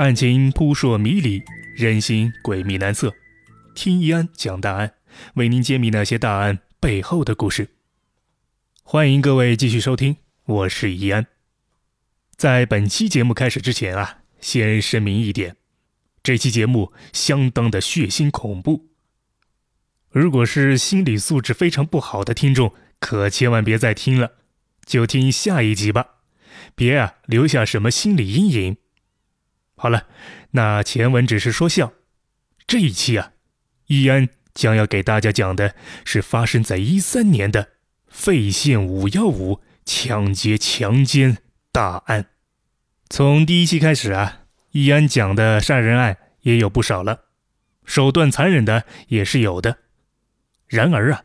案情扑朔迷离，人心诡秘难测。听一安讲大案，为您揭秘那些大案背后的故事。欢迎各位继续收听，我是一安。在本期节目开始之前啊，先声明一点，这期节目相当的血腥恐怖。如果是心理素质非常不好的听众，可千万别再听了，就听下一集吧，别啊留下什么心理阴影。好了，那前文只是说笑，这一期啊，易安将要给大家讲的是发生在一三年的费县五幺五抢劫强奸大案。从第一期开始啊，易安讲的杀人案也有不少了，手段残忍的也是有的。然而啊，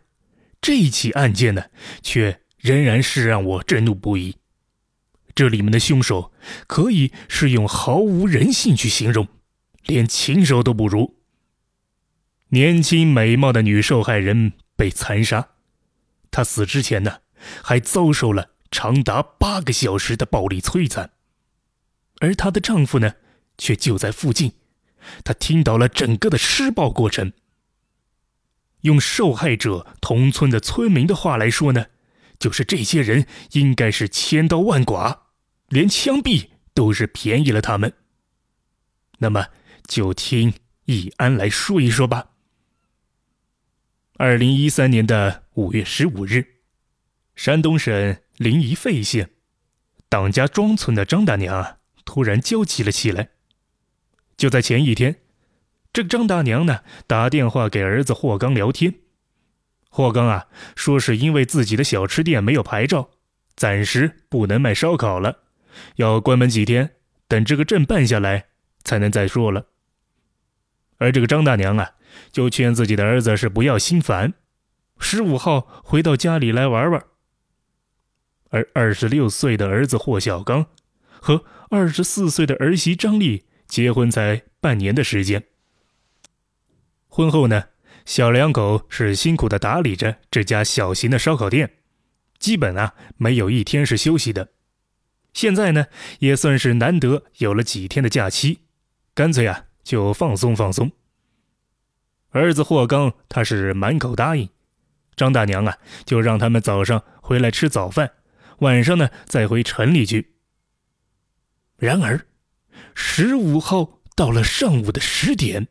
这一起案件呢，却仍然是让我震怒不已。这里面的凶手可以是用毫无人性去形容，连禽兽都不如。年轻美貌的女受害人被残杀，她死之前呢，还遭受了长达八个小时的暴力摧残，而她的丈夫呢，却就在附近，他听到了整个的施暴过程。用受害者同村的村民的话来说呢，就是这些人应该是千刀万剐，连枪毙都是便宜了他们。那么就听易安来说一说吧。二零一三年的五月十五日，山东省临沂费县党家庄村的张大娘突然焦急了起来。就在前一天。这张大娘呢，打电话给儿子霍刚聊天。霍刚啊，说是因为自己的小吃店没有牌照，暂时不能卖烧烤了，要关门几天，等这个证办下来才能再说了。而这个张大娘啊，就劝自己的儿子是不要心烦，十五号回到家里来玩玩。而二十六岁的儿子霍小刚和二十四岁的儿媳张丽结婚才半年的时间。婚后呢，小两口是辛苦的打理着这家小型的烧烤店，基本啊没有一天是休息的。现在呢，也算是难得有了几天的假期，干脆啊就放松放松。儿子霍刚他是满口答应，张大娘啊就让他们早上回来吃早饭，晚上呢再回城里去。然而，十五号到了上午的十点。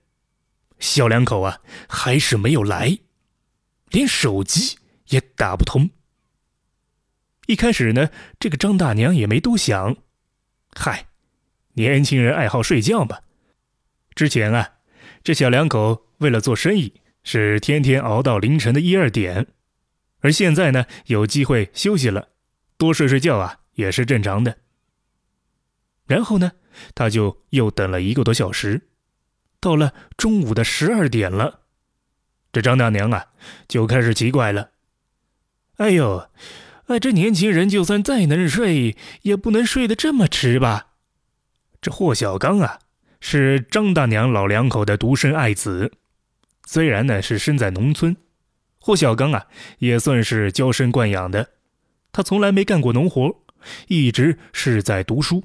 小两口啊，还是没有来，连手机也打不通。一开始呢，这个张大娘也没多想，嗨，年轻人爱好睡觉嘛。之前啊，这小两口为了做生意，是天天熬到凌晨的一二点，而现在呢，有机会休息了，多睡睡觉啊，也是正常的。然后呢，他就又等了一个多小时。到了中午的十二点了，这张大娘啊就开始奇怪了。哎呦，哎，这年轻人就算再能睡，也不能睡得这么迟吧？这霍小刚啊，是张大娘老两口的独生爱子，虽然呢是生在农村，霍小刚啊也算是娇生惯养的，他从来没干过农活，一直是在读书。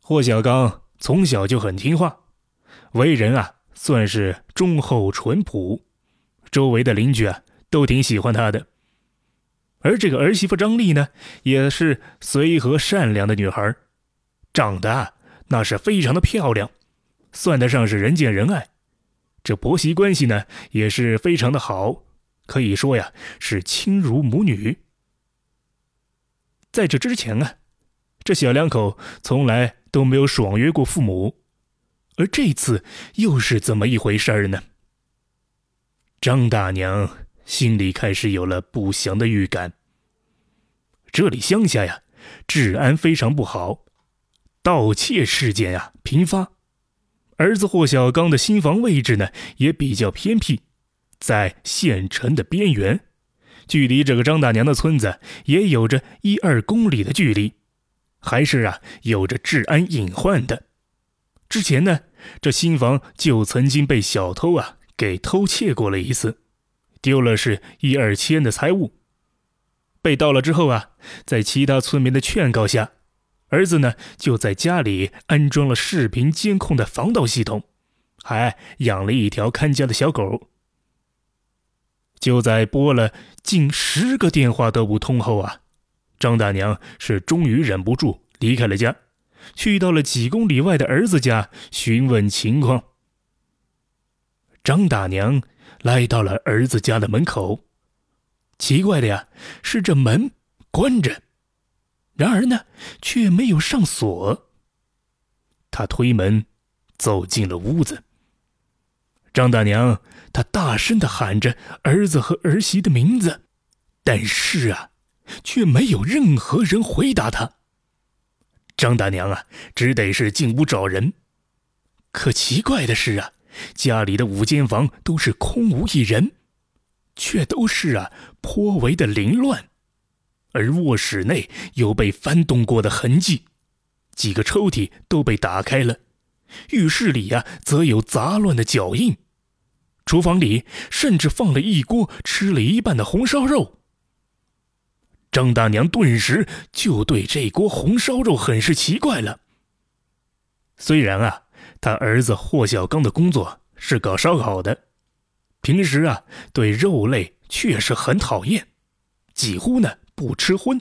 霍小刚从小就很听话。为人啊，算是忠厚淳朴，周围的邻居啊都挺喜欢他的。而这个儿媳妇张丽呢，也是随和善良的女孩，长得那是非常的漂亮，算得上是人见人爱。这婆媳关系呢也是非常的好，可以说呀是亲如母女。在这之前啊，这小两口从来都没有爽约过父母。而这次又是怎么一回事儿呢？张大娘心里开始有了不祥的预感。这里乡下呀，治安非常不好，盗窃事件呀频发。儿子霍小刚的新房位置呢也比较偏僻，在县城的边缘，距离这个张大娘的村子也有着一二公里的距离，还是啊有着治安隐患的。之前呢，这新房就曾经被小偷啊给偷窃过了一次，丢了是一二千的财物。被盗了之后啊，在其他村民的劝告下，儿子呢就在家里安装了视频监控的防盗系统，还养了一条看家的小狗。就在拨了近十个电话都不通后啊，张大娘是终于忍不住离开了家，去到了几公里外的儿子家询问情况。张大娘来到了儿子家的门口。奇怪的呀，是这门关着，然而呢，却没有上锁。他推门走进了屋子。张大娘，她大声的喊着儿子和儿媳的名字，但是啊，却没有任何人回答她。张大娘啊，只得是进屋找人。可奇怪的是啊，家里的五间房都是空无一人。却都是啊，颇为的凌乱，而卧室内有被翻动过的痕迹，几个抽屉都被打开了，浴室里呀则有杂乱的脚印，厨房里甚至放了一锅吃了一半的红烧肉。张大娘顿时就对这锅红烧肉很是奇怪了。虽然啊，他儿子霍小刚的工作是搞烧烤的。平时啊，对肉类确实很讨厌，几乎呢不吃荤，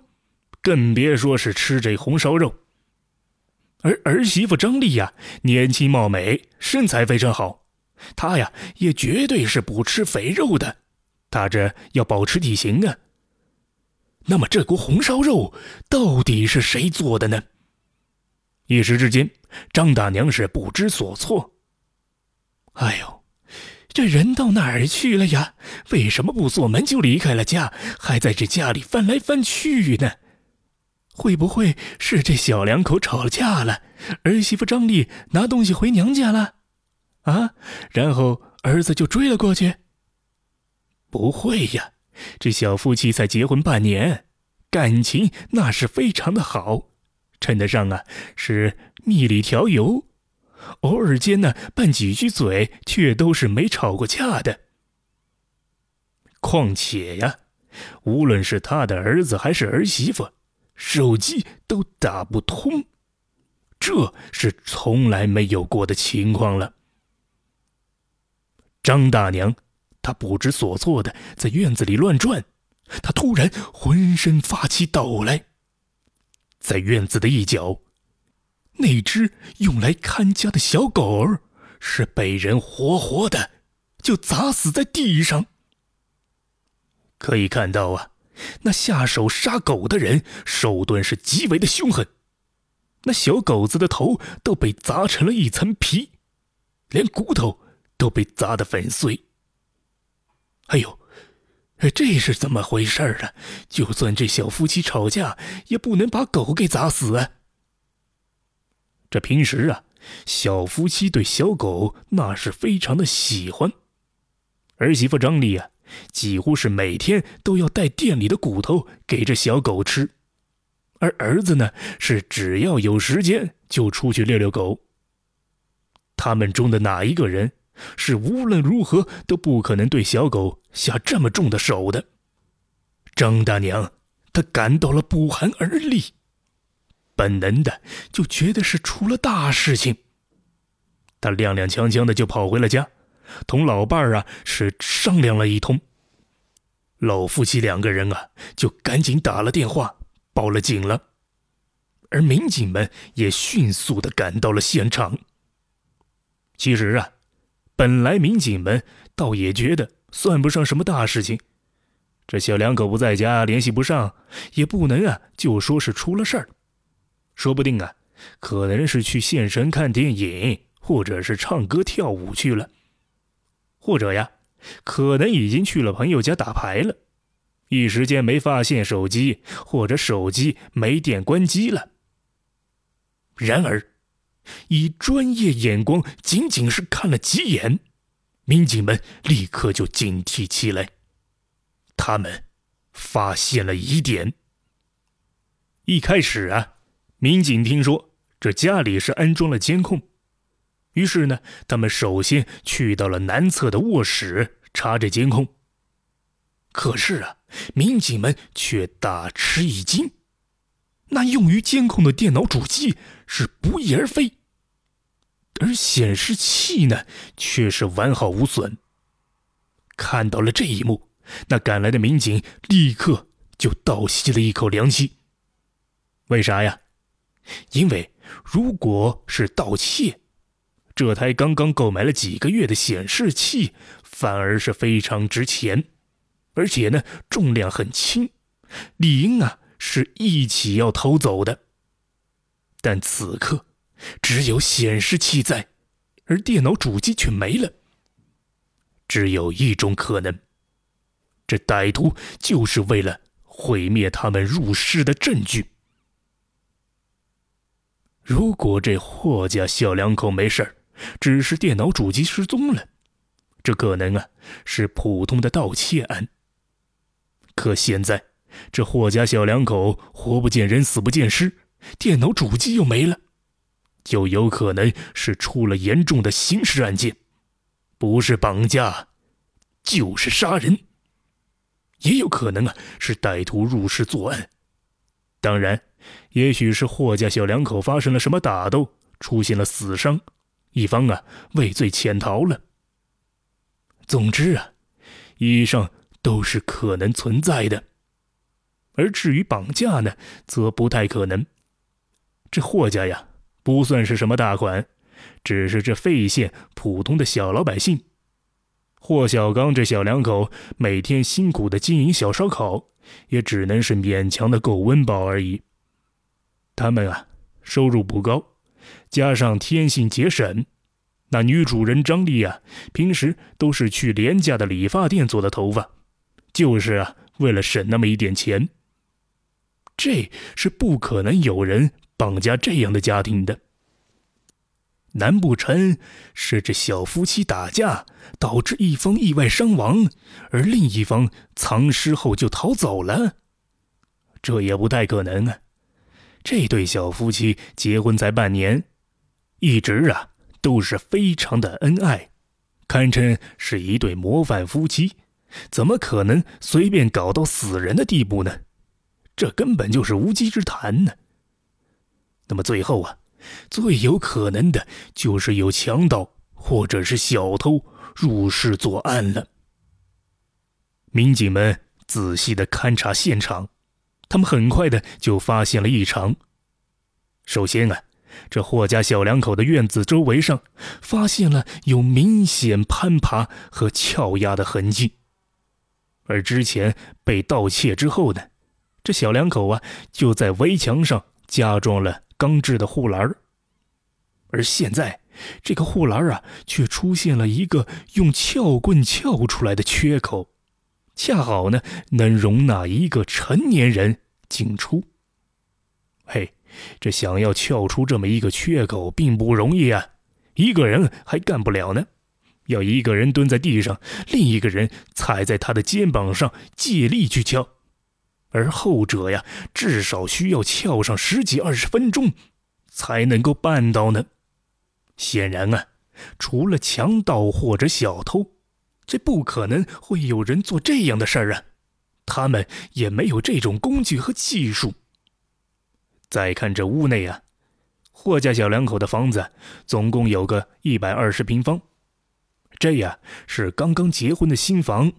更别说是吃这红烧肉。而儿媳妇张丽呀，年轻貌美，身材非常好，她呀也绝对是不吃肥肉的，她这要保持体型啊。那么这锅红烧肉到底是谁做的呢？一时之间，张大娘是不知所措。哎呦！这人到哪儿去了呀？为什么不锁门就离开了家，还在这家里翻来翻去呢？会不会是这小两口吵架了？儿媳妇张丽拿东西回娘家了？啊，然后儿子就追了过去？不会呀，这小夫妻才结婚半年，感情那是非常的好，称得上啊是蜜里调油。偶尔间呢，拌几句嘴，却都是没吵过架的。况且呀，无论是他的儿子还是儿媳妇，手机都打不通，这是从来没有过的情况了。张大娘，她不知所措的在院子里乱转，她突然浑身发起抖来，在院子的一角。那只用来看家的小狗儿，是被人活活的就砸死在地上。可以看到啊，那下手杀狗的人手段是极为的凶狠。那小狗子的头都被砸成了一层皮，连骨头都被砸得粉碎。哎呦，这是怎么回事啊？就算这小夫妻吵架，也不能把狗给砸死啊！这平时啊，小夫妻对小狗那是非常的喜欢。儿媳妇张丽啊，几乎是每天都要带店里的骨头给这小狗吃，而儿子呢，是只要有时间就出去遛遛狗。他们中的哪一个人是无论如何都不可能对小狗下这么重的手的？张大娘，她感到了不寒而栗。本能的就觉得是出了大事情，他踉踉跄跄的就跑回了家，同老伴儿啊是商量了一通。老夫妻两个人啊就赶紧打了电话报了警了，而民警们也迅速的赶到了现场。其实啊，本来民警们倒也觉得算不上什么大事情，这小两口不在家，联系不上，也不能啊就说是出了事儿。说不定啊，可能是去县城看电影，或者是唱歌跳舞去了，或者呀，可能已经去了朋友家打牌了，一时间没发现手机，或者手机没电关机了。然而，以专业眼光，仅仅是看了几眼，民警们立刻就警惕起来，他们发现了疑点。一开始啊。民警听说这家里是安装了监控，于是呢，他们首先去到了南侧的卧室查这监控。可是啊，民警们却大吃一惊。那用于监控的电脑主机是不翼而飞，而显示器呢，却是完好无损。看到了这一幕，那赶来的民警立刻就倒吸了一口凉气。为啥呀？因为如果是盗窃，这台刚刚购买了几个月的显示器反而是非常值钱，而且呢重量很轻，理应啊。是一起要偷走的，但此刻只有显示器在，而电脑主机却没了。只有一种可能，这歹徒就是为了毁灭他们入室的证据。如果这霍家小两口没事儿，只是电脑主机失踪了，这可能啊是普通的盗窃案。可现在。这霍家小两口活不见人，死不见尸，电脑主机又没了，就有可能是出了严重的刑事案件，不是绑架，就是杀人，也有可能啊是歹徒入室作案。当然，也许是霍家小两口发生了什么打斗，出现了死伤，一方啊畏罪潜逃了。总之啊，以上都是可能存在的。而至于绑架呢，则不太可能。这霍家呀，不算是什么大款，只是这费县普通的小老百姓。霍小刚这小两口每天辛苦的经营小烧烤，也只能是勉强的够温饱而已。他们啊，收入不高，加上天性节省，那女主人张丽啊，平时都是去廉价的理发店做的头发，就是啊，为了省那么一点钱。这是不可能有人绑架这样的家庭的。难不成是这小夫妻打架导致一方意外伤亡，而另一方藏尸后就逃走了？这也不太可能啊！这对小夫妻结婚才半年，一直啊都是非常的恩爱，堪称是一对模范夫妻，怎么可能随便搞到死人的地步呢？这根本就是无稽之谈呢。那么最后啊，最有可能的就是有强盗或者是小偷入室作案了。民警们仔细的勘察现场，他们很快的就发现了异常。首先啊，这霍家小两口的院子周围上发现了有明显攀爬和撬压的痕迹，而之前被盗窃之后呢？这小两口啊，就在围墙上加装了钢制的护栏而现在这个护栏啊，却出现了一个用撬棍撬出来的缺口，恰好呢能容纳一个成年人进出。嘿，这想要撬出这么一个缺口并不容易啊，一个人还干不了呢，要一个人蹲在地上，另一个人踩在他的肩膀上借力去撬。而后者呀，至少需要撬上十几二十分钟，才能够办到呢。显然啊，除了强盗或者小偷，这不可能会有人做这样的事儿啊。他们也没有这种工具和技术。再看这屋内啊，霍家小两口的房子总共有个一百二十平方，这呀是刚刚结婚的新房，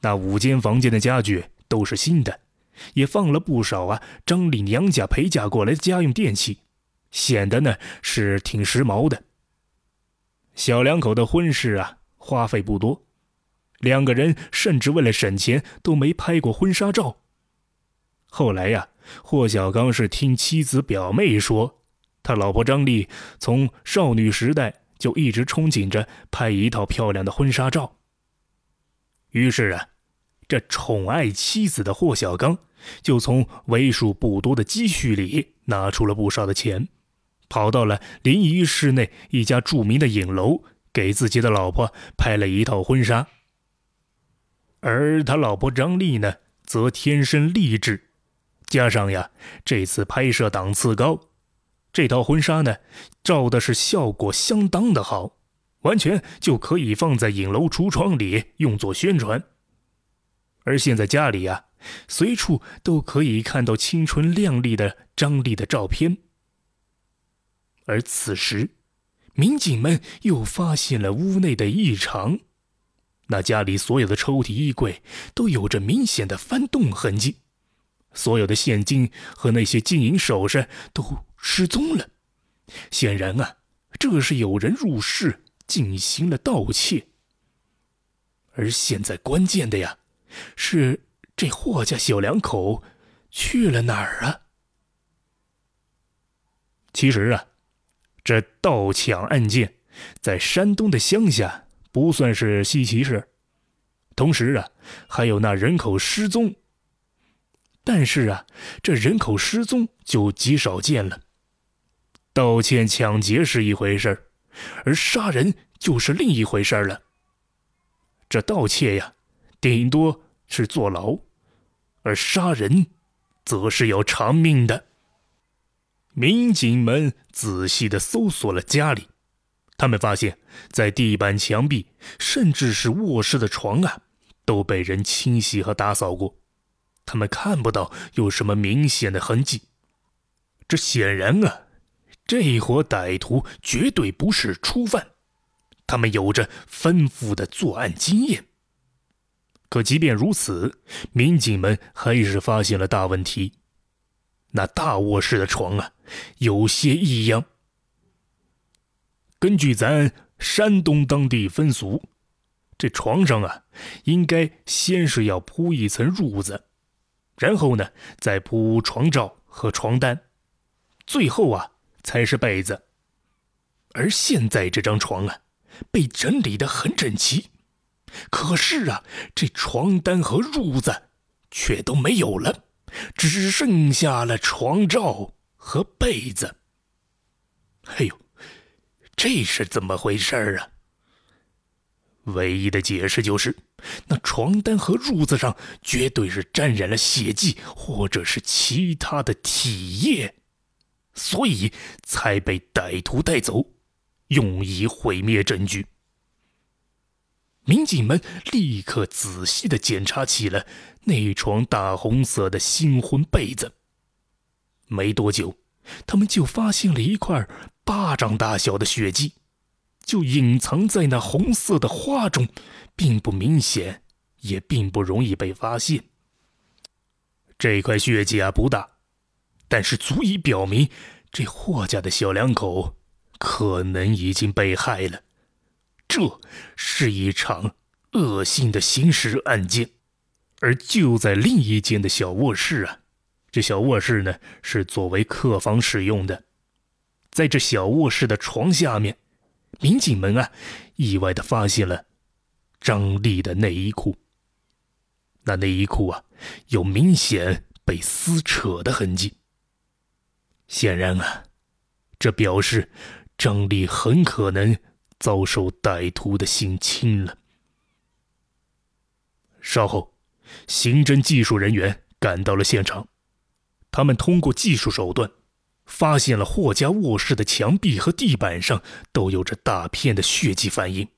那五间房间的家具都是新的。也放了不少啊，张丽娘家陪嫁过来的家用电器，显得呢是挺时髦的。小两口的婚事啊，花费不多，两个人甚至为了省钱都没拍过婚纱照。后来呀，霍小刚是听妻子表妹说，他老婆张丽从少女时代就一直憧憬着拍一套漂亮的婚纱照。于是啊。这宠爱妻子的霍小刚，就从为数不多的积蓄里拿出了不少的钱，跑到了临沂市内一家著名的影楼，给自己的老婆拍了一套婚纱。而他老婆张丽呢，则天生丽质，加上呀这次拍摄档次高，这套婚纱呢照的是效果相当的好，完全就可以放在影楼橱窗里用作宣传。而现在家里呀，随处都可以看到青春靓丽的张丽的照片。而此时，民警们又发现了屋内的异常，那家里所有的抽屉、衣柜都有着明显的翻动痕迹，所有的现金和那些金银首饰都失踪了。显然啊，这是有人入室进行了盗窃。而现在关键的呀。是这霍家小两口去了哪儿啊？其实啊，这盗抢案件在山东的乡下不算是稀奇事。同时啊，还有那人口失踪。但是啊，这人口失踪就极少见了。盗窃、抢劫是一回事儿而杀人就是另一回事儿了。这盗窃呀。顶多是坐牢，而杀人，则是要偿命的。民警们仔细的搜索了家里，他们发现，在地板、墙壁，甚至是卧室的床啊，都被人清洗和打扫过，他们看不到有什么明显的痕迹。这显然啊，这伙歹徒绝对不是初犯，他们有着丰富的作案经验。可即便如此，民警们还是发现了大问题。那大卧室的床啊，有些异样。根据咱山东当地风俗，这床上啊，应该先是要铺一层褥子，然后呢，再铺床罩和床单，最后啊，才是被子。而现在这张床啊，被整理的很整齐。可是啊，这床单和褥子却都没有了，只剩下了床罩和被子。哎呦，这是怎么回事啊？唯一的解释就是，那床单和褥子上绝对是沾染了血迹或者是其他的体液，所以才被歹徒带走，用以毁灭证据。民警们立刻仔细的检查起了那床大红色的新婚被子。没多久，他们就发现了一块巴掌大小的血迹，就隐藏在那红色的花中，并不明显，也并不容易被发现。这块血迹啊不大，但是足以表明这霍家的小两口可能已经被害了。这是一场恶性的刑事案件，而就在另一间的小卧室啊，这小卧室呢是作为客房使用的，在这小卧室的床下面，民警们啊意外的发现了张丽的内衣裤。那内衣裤啊有明显被撕扯的痕迹，显然啊，这表示张丽很可能。遭受歹徒的性侵了。稍后，刑侦技术人员赶到了现场，他们通过技术手段，发现了霍家卧室的墙壁和地板上都有着大片的血迹反应。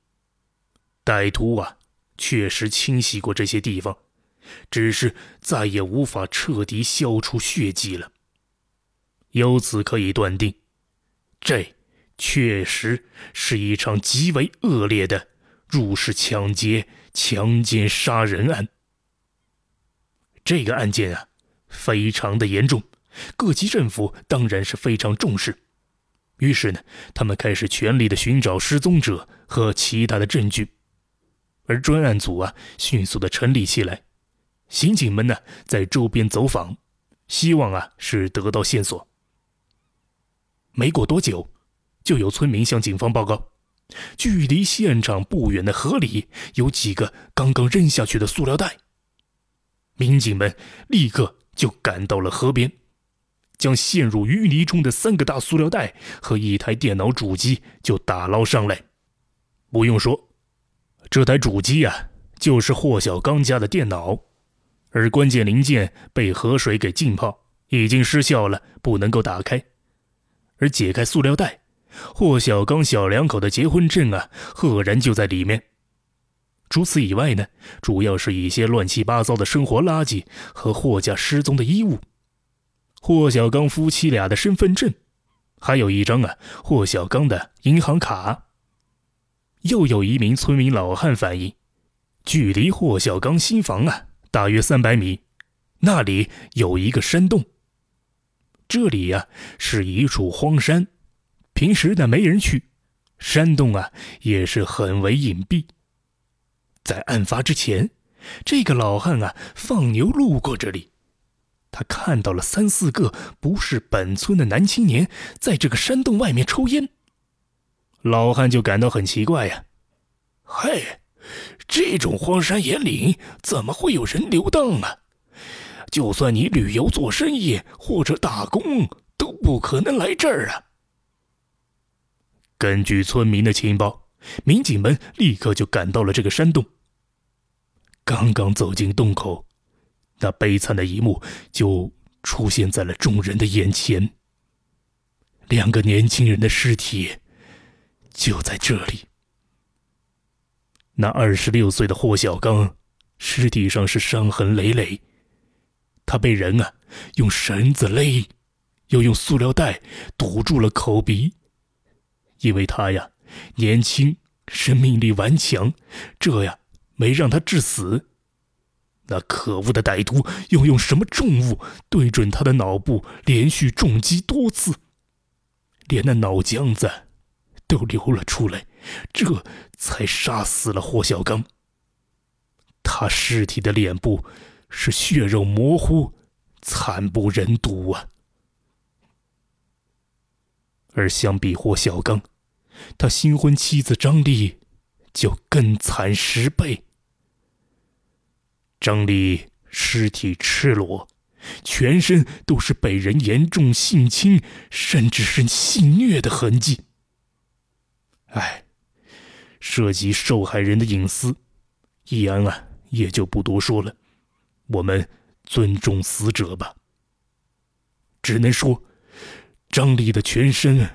歹徒啊，确实清洗过这些地方，只是再也无法彻底消除血迹了。由此可以断定，这。确实是一场极为恶劣的入室抢劫、强奸杀人案。这个案件啊，非常的严重，各级政府当然是非常重视。于是呢，他们开始全力的寻找失踪者和其他的证据，而专案组啊，迅速的成立起来。刑警们呢，在周边走访，希望啊，是得到线索。没过多久。就有村民向警方报告，距离现场不远的河里有几个刚刚扔下去的塑料袋。民警们立刻就赶到了河边，将陷入淤泥中的三个大塑料袋和一台电脑主机就打捞上来。不用说，这台主机啊就是霍小刚家的电脑，而关键零件被河水给浸泡，已经失效了，不能够打开。而解开塑料袋。霍小刚小两口的结婚证啊，赫然就在里面。除此以外呢，主要是一些乱七八糟的生活垃圾和霍家失踪的衣物，霍小刚夫妻俩的身份证，还有一张啊霍小刚的银行卡。又有一名村民老汉反映，距离霍小刚新房啊大约三百米，那里有一个山洞。这里呀是一处荒山，平时呢没人去，山洞啊也是很为隐蔽。在案发之前，这个老汉啊放牛路过这里，他看到了三四个不是本村的男青年在这个山洞外面抽烟。老汉就感到很奇怪呀，嘿，这种荒山野岭怎么会有人流荡啊？就算你旅游做生意或者打工，都不可能来这儿啊。根据村民的情报，民警们立刻就赶到了这个山洞。刚刚走进洞口，那悲惨的一幕就出现在了众人的眼前。两个年轻人的尸体就在这里。那二十六岁的霍小刚，尸体上是伤痕累累。他被人啊用绳子勒，又用塑料袋堵住了口鼻，因为他呀年轻，生命力顽强，这呀。没让他致死。那可恶的歹徒又用什么重物对准他的脑部，连续重击多次，连那脑浆子都流了出来，这才杀死了霍小刚。他尸体的脸部是血肉模糊，惨不忍睹啊！而相比霍小刚，他新婚妻子张丽就更惨十倍。张丽尸体赤裸，全身都是被人严重性侵，甚至是性虐的痕迹。哎，涉及受害人的隐私，易安啊也就不多说了。我们尊重死者吧。只能说，张丽的全身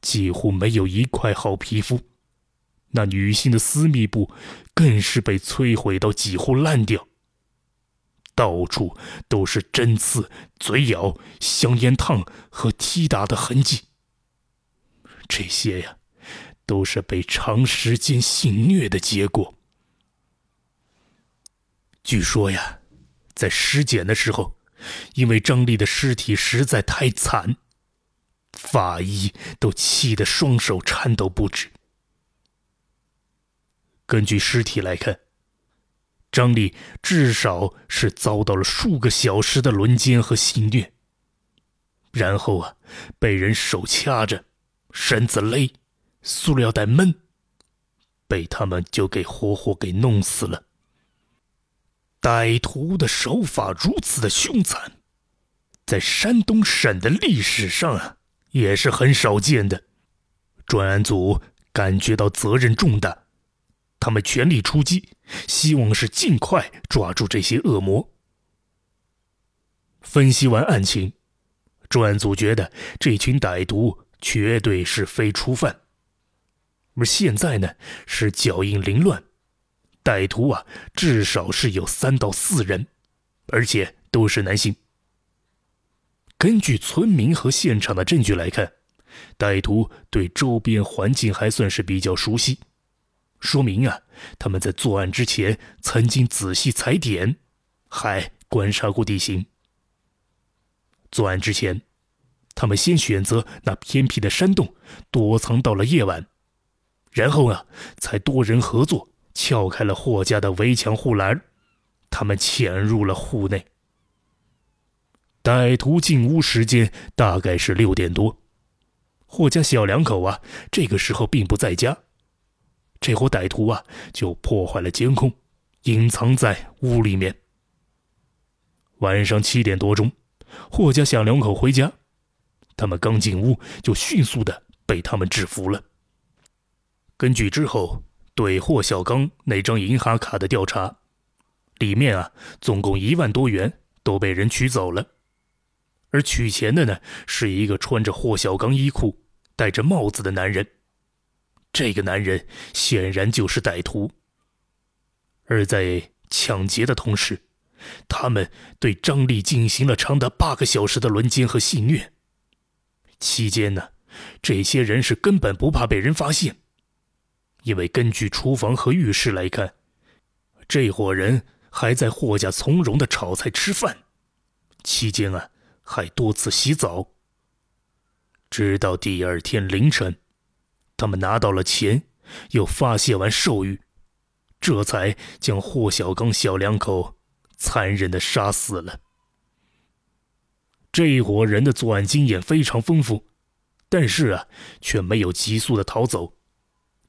几乎没有一块好皮肤，那女性的私密部更是被摧毁到几乎烂掉。到处都是针刺、嘴咬、香烟烫和踢打的痕迹。这些呀，都是被长时间性虐的结果。据说呀，在尸检的时候，因为张丽的尸体实在太惨，法医都气得双手颤抖不止。根据尸体来看。张丽至少是遭到了数个小时的轮奸和性虐，然后啊，被人手掐着，绳子勒，塑料袋闷，被他们就给活活给弄死了。歹徒的手法如此的凶残，在山东省的历史上啊，也是很少见的。专案组感觉到责任重大。他们全力出击，希望是尽快抓住这些恶魔。分析完案情，专案组觉得这群歹徒绝对是非初犯。而现在呢，是脚印凌乱，歹徒啊，至少是有三到四人，而且都是男性。根据村民和现场的证据来看，歹徒对周边环境还算是比较熟悉。说明啊，他们在作案之前曾经仔细踩点，还观察过地形。作案之前，他们先选择那偏僻的山洞躲藏到了夜晚，然后啊，才多人合作撬开了霍家的围墙护栏，他们潜入了户内。歹徒进屋时间大概是六点多，霍家小两口啊，这个时候并不在家。这伙歹徒啊，就破坏了监控，隐藏在屋里面。晚上七点多钟，霍家小两口回家，他们刚进屋，就迅速的被他们制服了。根据之后对霍小刚那张银行卡的调查，里面啊，总共一万多元都被人取走了，而取钱的呢，是一个穿着霍小刚衣裤、戴着帽子的男人。这个男人显然就是歹徒。而在抢劫的同时，他们对张丽进行了长达八个小时的轮奸和戏虐。期间呢，这些人是根本不怕被人发现，因为根据厨房和浴室来看，这伙人还在霍家从容的炒菜吃饭，期间啊还多次洗澡。直到第二天凌晨，他们拿到了钱，又发泄完兽欲，这才将霍小刚小两口。残忍的杀死了。这一伙人的作案经验非常丰富，但是啊，却没有急速的逃走。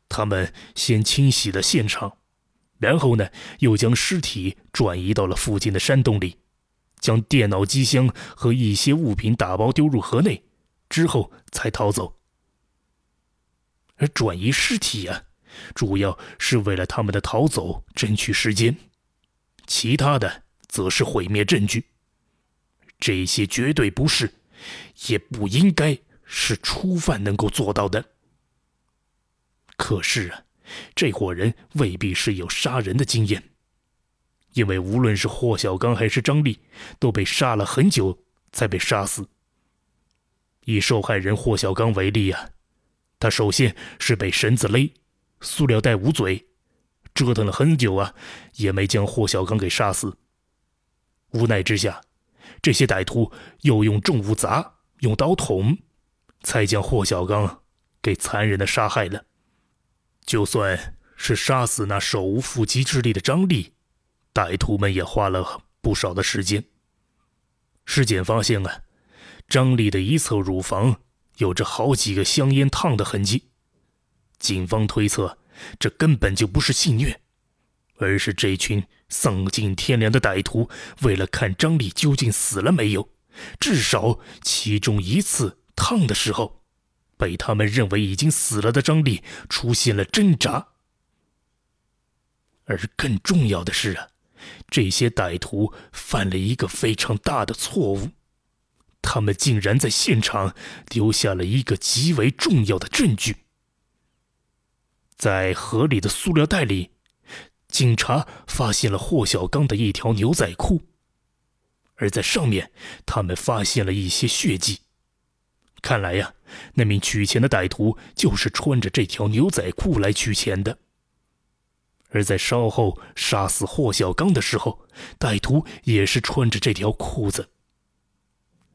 他们先清洗了现场，然后呢，又将尸体转移到了附近的山洞里，将电脑机箱和一些物品打包丢入河内，之后才逃走。而转移尸体啊，主要是为了他们的逃走争取时间。其他的则是毁灭证据。这些绝对不是，也不应该是初犯能够做到的。可是啊，这伙人未必是有杀人的经验，因为无论是霍小刚还是张丽，都被杀了很久才被杀死。以受害人霍小刚为例啊，他首先是被绳子勒，塑料袋捂嘴。折腾了很久啊，也没将霍小刚给杀死。无奈之下，这些歹徒又用重物砸，用刀捅，才将霍小刚给残忍的杀害了。就算是杀死那手无缚鸡之力的张丽，歹徒们也花了不少的时间。尸检发现啊，张丽的一侧乳房有着好几个香烟烫的痕迹，警方推测。这根本就不是性虐，而是这群丧尽天良的歹徒为了看张丽究竟死了没有，至少其中一次烫的时候，被他们认为已经死了的张丽出现了挣扎。而更重要的是啊，这些歹徒犯了一个非常大的错误，他们竟然在现场留下了一个极为重要的证据。在河里的塑料袋里，警察发现了霍小刚的一条牛仔裤，而在上面，他们发现了一些血迹。看来呀，那名取钱的歹徒就是穿着这条牛仔裤来取钱的。而在稍后杀死霍小刚的时候，歹徒也是穿着这条裤子。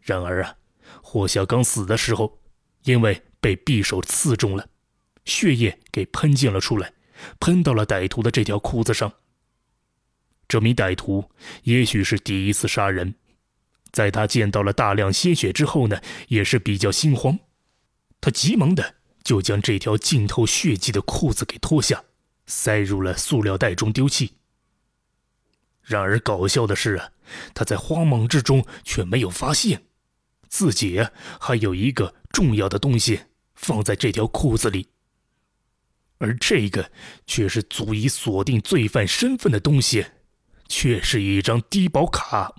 然而啊，霍小刚死的时候，因为被匕首刺中了。血液给喷溅了出来，喷到了歹徒的这条裤子上。这名歹徒也许是第一次杀人，在他见到了大量鲜血之后呢，也是比较心慌，他急忙的就将这条浸透血迹的裤子给脱下，塞入了塑料袋中丢弃。然而搞笑的是啊，他在慌忙之中却没有发现，自己还有一个重要的东西放在这条裤子里。而这个却是足以锁定罪犯身份的东西，却是一张低保卡。